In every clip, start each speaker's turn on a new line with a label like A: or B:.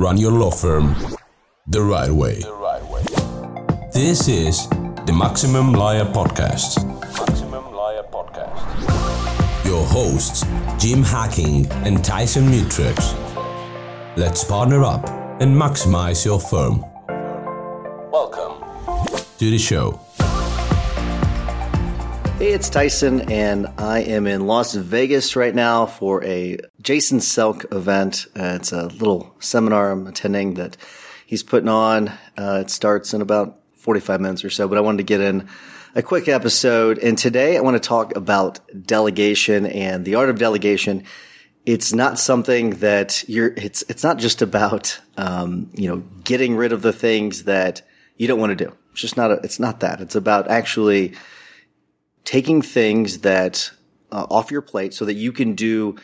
A: run your law firm the right way. This is the Maximum Lawyer Podcast. Maximum Lawyer Podcast. Your hosts, Jim Hacking and Tyson Mutrux. Let's partner up and maximize your firm. Welcome to the show.
B: Hey, it's Tyson, and I am in Las Vegas right now for a Jason Selk event. Uh, it's a little seminar I'm attending that he's putting on. Uh, it starts in about 45 minutes or so, but I wanted to get in a quick episode. And today I want to talk about delegation and the art of delegation. It's not something that you're, it's, it's not just about, um, you know, getting rid of the things that you don't want to do. It's just not, a, it's not that. It's about actually, taking things that uh, off your plate so that you can do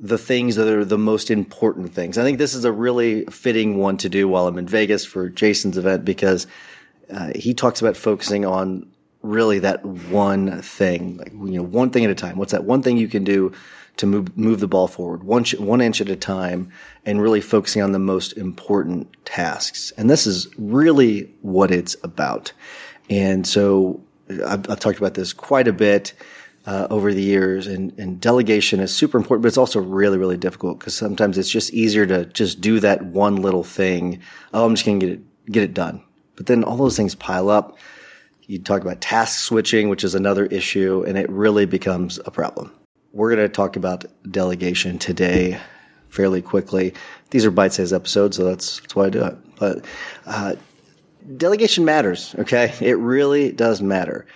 B: the things that are the most important things. I think this is a really fitting one to do while I'm in Vegas for Jason's event because uh, he talks about focusing on really that one thing, like you know, one thing at a time. What's that one thing you can do to move move the ball forward, one one inch at a time, and really focusing on the most important tasks. And this is really what it's about. And so I've, I've talked about this quite a bit uh, over the years, and, and, delegation is super important, but it's also really, really difficult because sometimes it's just easier to just do that one little thing. Oh, I'm just going to get it get it done, but then all those things pile up. You talk about task switching, which is another issue, and it really becomes a problem. We're going to talk about delegation today fairly quickly. These are bite-sized episodes, so that's that's why I do it. But uh, delegation matters. Okay. It really does matter.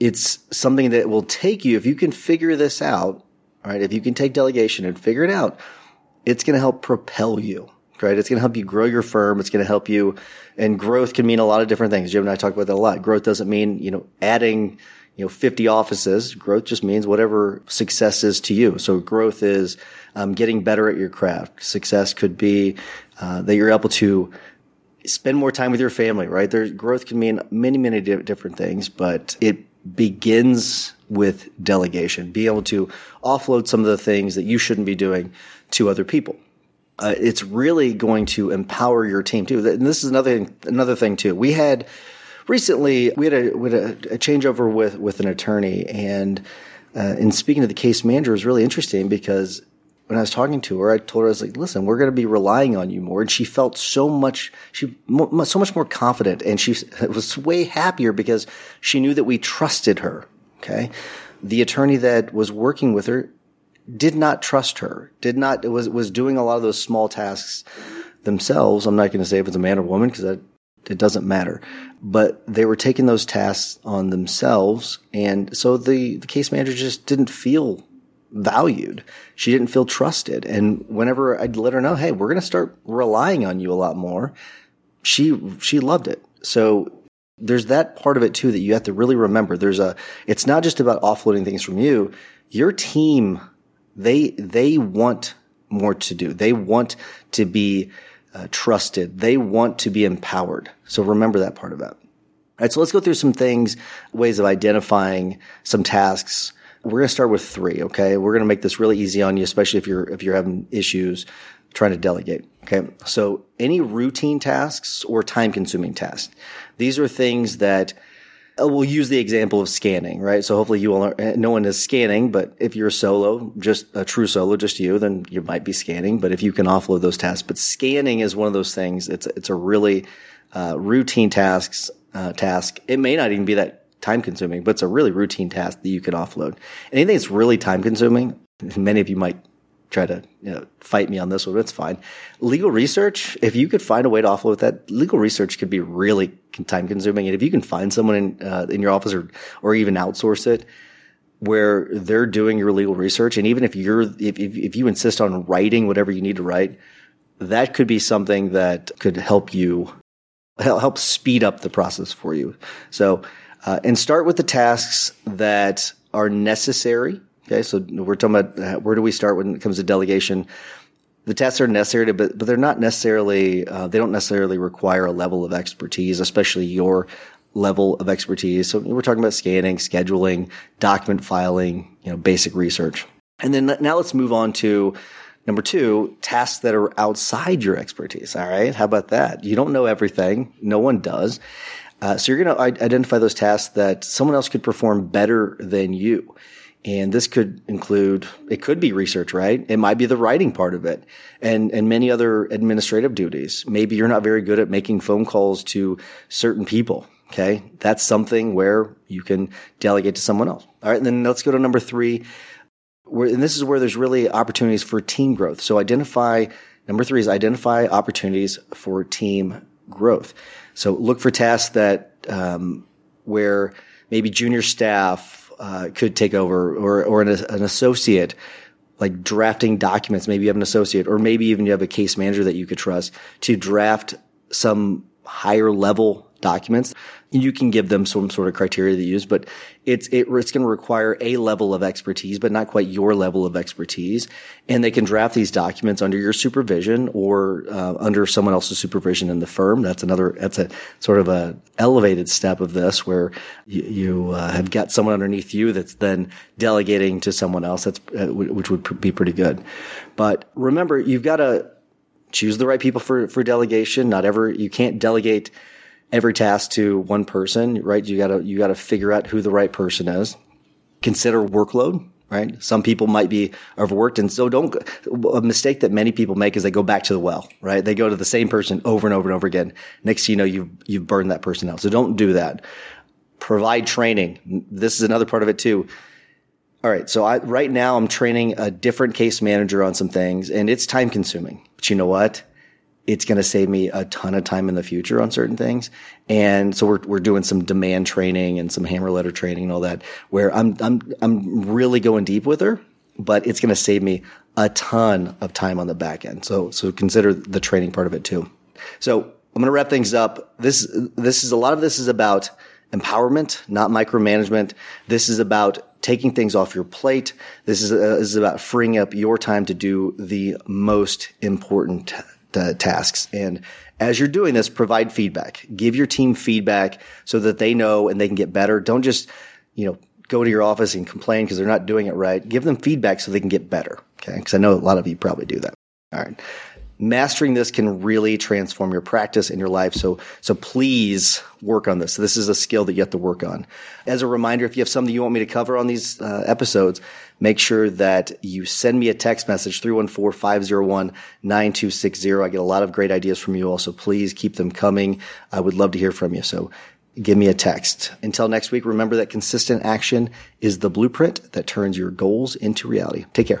B: It's something that will take you, if you can figure this out, right? If you can take delegation and figure it out, it's going to help propel you, right? It's going to help you grow your firm. It's going to help you, and growth can mean a lot of different things. Jim and I talk about that a lot. Growth doesn't mean, you know, adding, you know, 50 offices. Growth just means whatever success is to you. So growth is um, getting better at your craft. Success could be uh, that you're able to spend more time with your family, right? There's growth can mean many, many different things, but it begins with delegation, be able to offload some of the things that you shouldn't be doing to other people. Uh, it's really going to empower your team too. And this is another another thing too. We had recently we had a, we had a, a changeover with with an attorney, and uh, in speaking to the case manager was really interesting because when I was talking to her, I told her I was like, "Listen, we're going to be relying on you more," and she felt so much, she so much more confident, and she was way happier because she knew that we trusted her. Okay, the attorney that was working with her did not trust her, did not was was doing a lot of those small tasks themselves. I'm not going to say if it's a man or woman because that it doesn't matter, but they were taking those tasks on themselves, and so the the case manager just didn't feel valued. She didn't feel trusted. And whenever I'd let her know, hey, we're going to start relying on you a lot more, she she loved it. So there's that part of it too that you have to really remember. There's a it's not just about offloading things from you. Your team they they want more to do. They want to be uh, trusted. They want to be empowered. So remember that part of it. All right, so let's go through some things, ways of identifying some tasks we're going to start with three. Okay. We're going to make this really easy on you, especially if you're, if you're having issues trying to delegate. Okay. So any routine tasks or time consuming tasks, these are things that uh, we'll use the example of scanning, right? So hopefully you all, no one is scanning, but if you're solo, just a true solo, just you, then you might be scanning. But if you can offload those tasks, but scanning is one of those things. It's, it's a really, uh, routine tasks, uh, task. It may not even be that time consuming, but it's a really routine task that you can offload. Anything that's really time consuming, many of you might try to you know, fight me on this one, but it's fine. Legal research, if you could find a way to offload that, legal research could be really time consuming. And if you can find someone in, uh, in your office or, or even outsource it, where they're doing your legal research, and even if you're if, if, if you insist on writing whatever you need to write, that could be something that could help you help speed up the process for you. So uh, and start with the tasks that are necessary. Okay, so we're talking about uh, where do we start when it comes to delegation? The tasks are necessary, but but they're not necessarily uh, they don't necessarily require a level of expertise, especially your level of expertise. So we're talking about scanning, scheduling, document filing, you know, basic research. And then now let's move on to Number two, tasks that are outside your expertise. All right. How about that? You don't know everything. No one does. Uh, so you're going to identify those tasks that someone else could perform better than you. And this could include, it could be research, right? It might be the writing part of it and, and many other administrative duties. Maybe you're not very good at making phone calls to certain people. Okay. That's something where you can delegate to someone else. All right. And then let's go to number three. Where, and this is where there's really opportunities for team growth. So identify, number three is identify opportunities for team growth. So look for tasks that, um, where maybe junior staff, uh, could take over or, or an, an associate like drafting documents. Maybe you have an associate or maybe even you have a case manager that you could trust to draft some higher level documents. You can give them some sort of criteria to use, but it's it, it's going to require a level of expertise, but not quite your level of expertise. And they can draft these documents under your supervision or uh, under someone else's supervision in the firm. That's another. That's a sort of a elevated step of this where you, you uh, have got someone underneath you that's then delegating to someone else. That's uh, which would be pretty good. But remember, you've got to choose the right people for for delegation. Not ever you can't delegate every task to one person, right? You gotta, you gotta figure out who the right person is. Consider workload, right? Some people might be overworked. And so don't, a mistake that many people make is they go back to the well, right? They go to the same person over and over and over again. Next you know, you've, you've burned that person out. So don't do that. Provide training. This is another part of it too. All right. So I, right now I'm training a different case manager on some things and it's time consuming. But you know what? It's going to save me a ton of time in the future on certain things. And so we're, we're doing some demand training and some hammer letter training and all that where I'm, I'm, I'm really going deep with her, but it's going to save me a ton of time on the back end. So, so consider the training part of it too. So I'm going to wrap things up. This, this is a lot of this is about empowerment, not micromanagement. This is about taking things off your plate. This is, uh, this is about freeing up your time to do the most important uh, tasks. And as you're doing this, provide feedback. Give your team feedback so that they know and they can get better. Don't just, you know, go to your office and complain because they're not doing it right. Give them feedback so they can get better. Okay. Because I know a lot of you probably do that. All right mastering this can really transform your practice and your life. So, so please work on this. this is a skill that you have to work on. As a reminder, if you have something you want me to cover on these uh, episodes, make sure that you send me a text message 314-501-9260. I get a lot of great ideas from you all. So Please keep them coming. I would love to hear from you. So give me a text. Until next week, remember that consistent action is the blueprint that turns your goals into reality. Take care.